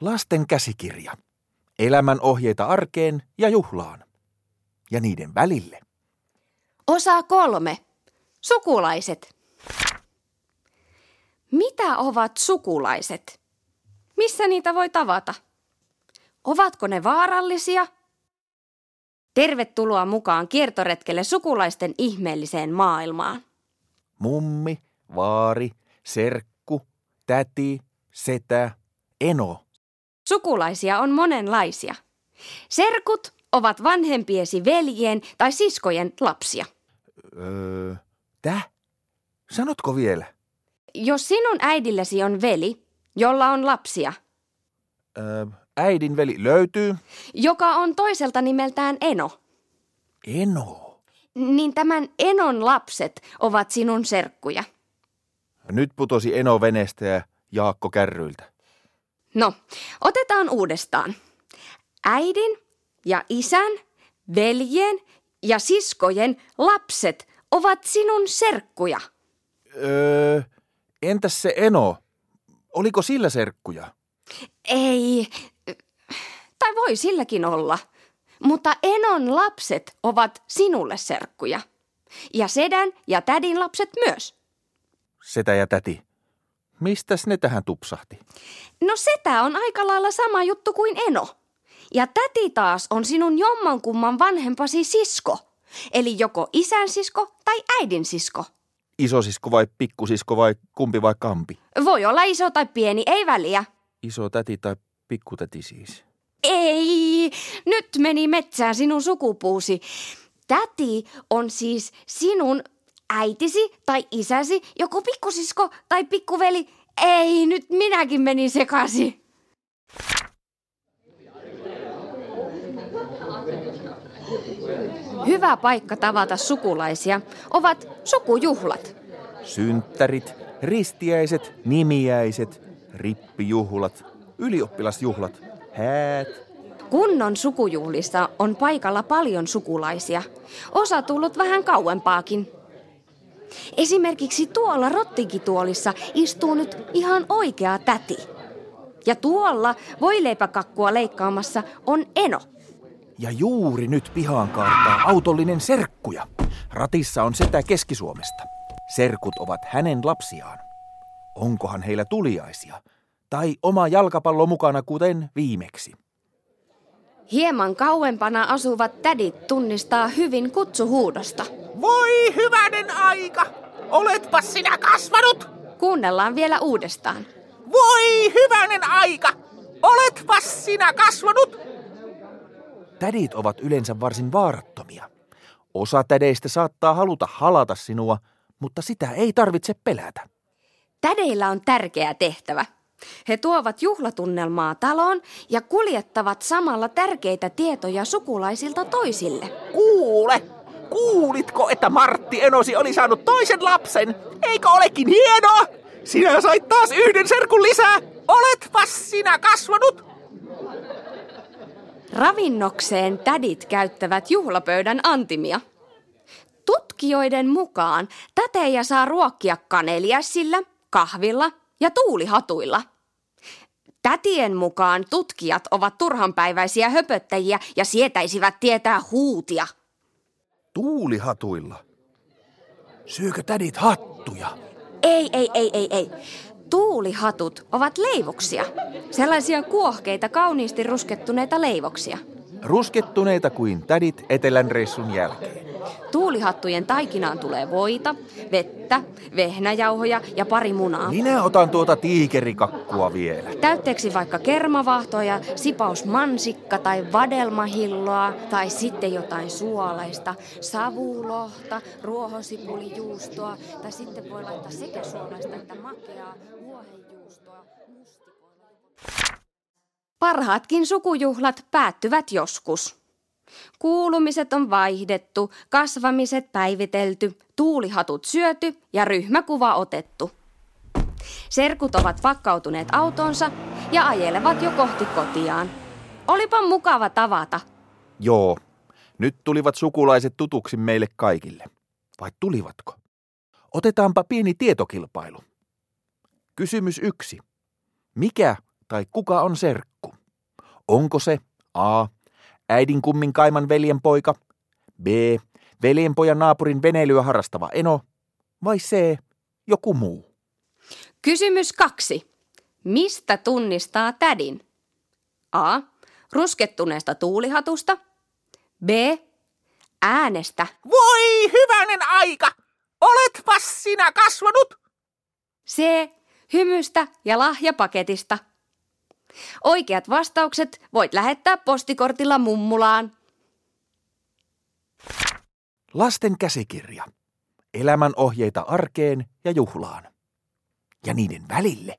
Lasten käsikirja. Elämän ohjeita arkeen ja juhlaan. Ja niiden välille. Osa kolme. Sukulaiset. Mitä ovat sukulaiset? Missä niitä voi tavata? Ovatko ne vaarallisia? Tervetuloa mukaan kiertoretkelle sukulaisten ihmeelliseen maailmaan. Mummi, vaari, serkku, täti, setä, eno. Sukulaisia on monenlaisia. Serkut ovat vanhempiesi veljien tai siskojen lapsia. Öö, täh? Sanotko vielä? Jos sinun äidilläsi on veli, jolla on lapsia, Öö, äidin veli löytyy. joka on toiselta nimeltään Eno, Eno. niin tämän Enon lapset ovat sinun serkkuja. Nyt putosi Eno veneestä ja Jaakko kärryiltä. No, otetaan uudestaan. Äidin ja isän, veljen ja siskojen lapset ovat sinun serkkuja. Öö, entäs se Eno? Oliko sillä serkkuja? Ei, tai voi silläkin olla. Mutta Enon lapset ovat sinulle serkkuja. Ja sedän ja tädin lapset myös. Setä ja täti. Mistäs ne tähän tupsahti? No setä on aika lailla sama juttu kuin Eno. Ja täti taas on sinun jommankumman vanhempasi sisko. Eli joko isän sisko tai äidin sisko. Isosisko vai pikkusisko vai kumpi vai kampi? Voi olla iso tai pieni, ei väliä. Iso täti tai pikkutäti siis. Ei, nyt meni metsään sinun sukupuusi. Täti on siis sinun äitisi tai isäsi, joko pikkusisko tai pikkuveli. Ei, nyt minäkin menin sekaisin. Hyvä paikka tavata sukulaisia ovat sukujuhlat. Synttärit, ristiäiset, nimiäiset, rippijuhlat, ylioppilasjuhlat, häät. Kunnon sukujuhlissa on paikalla paljon sukulaisia. Osa tullut vähän kauempaakin. Esimerkiksi tuolla rottikituolissa istuu nyt ihan oikea täti. Ja tuolla voileipäkakkua leikkaamassa on Eno. Ja juuri nyt pihaan kaartaa autollinen serkkuja. Ratissa on setä Keski-Suomesta. Serkut ovat hänen lapsiaan. Onkohan heillä tuliaisia? Tai oma jalkapallo mukana kuten viimeksi? Hieman kauempana asuvat tädit tunnistaa hyvin kutsuhuudosta. Voi hyvänen aika! Oletpa sinä kasvanut! Kuunnellaan vielä uudestaan. Voi hyvänen aika! Oletpa sinä kasvanut! Tädit ovat yleensä varsin vaarattomia. Osa tädeistä saattaa haluta halata sinua, mutta sitä ei tarvitse pelätä. Tädeillä on tärkeä tehtävä. He tuovat juhlatunnelmaa taloon ja kuljettavat samalla tärkeitä tietoja sukulaisilta toisille. Kuule! Kuulitko, että Martti Enosi oli saanut toisen lapsen? Eikö olekin hienoa? Sinä sait taas yhden serkun lisää! Oletpa sinä kasvanut! Ravinnokseen tädit käyttävät juhlapöydän antimia. Tutkijoiden mukaan tätejä saa ruokkia kaneliässillä, kahvilla ja tuulihatuilla. Tätien mukaan tutkijat ovat turhanpäiväisiä höpöttäjiä ja sietäisivät tietää huutia. Tuulihatuilla. Syökö tädit hattuja? Ei, ei, ei, ei, ei. Tuulihatut ovat leivoksia. Sellaisia kuohkeita, kauniisti ruskettuneita leivoksia. Ruskettuneita kuin tädit etelän reissun jälkeen. Tuulihattujen taikinaan tulee voita, vettä, vehnäjauhoja ja pari munaa. Minä otan tuota tiikerikakkua vielä. Täytteeksi vaikka kermavahtoa ja sipaus mansikka tai vadelmahilloa tai sitten jotain suolaista, savulohta, ruohosipulijuustoa tai sitten voi laittaa sekä suolaista että makeaa vuohenjuustoa. Parhaatkin sukujuhlat päättyvät joskus. Kuulumiset on vaihdettu, kasvamiset päivitelty, tuulihatut syöty ja ryhmäkuva otettu. Serkut ovat pakkautuneet autonsa ja ajelevat jo kohti kotiaan. Olipa mukava tavata. Joo, nyt tulivat sukulaiset tutuksi meille kaikille. Vai tulivatko? Otetaanpa pieni tietokilpailu. Kysymys yksi. Mikä tai kuka on serkku? Onko se A. Äidin kummin kaiman veljenpoika, B. Veljenpojan naapurin veneilyä harrastava eno vai C. Joku muu? Kysymys kaksi. Mistä tunnistaa tädin? A. Ruskettuneesta tuulihatusta. B. Äänestä. Voi hyvänen aika! Oletpas sinä kasvanut! C. Hymystä ja lahjapaketista. Oikeat vastaukset voit lähettää postikortilla mummulaan. Lasten käsikirja. Elämän ohjeita arkeen ja juhlaan. Ja niiden välille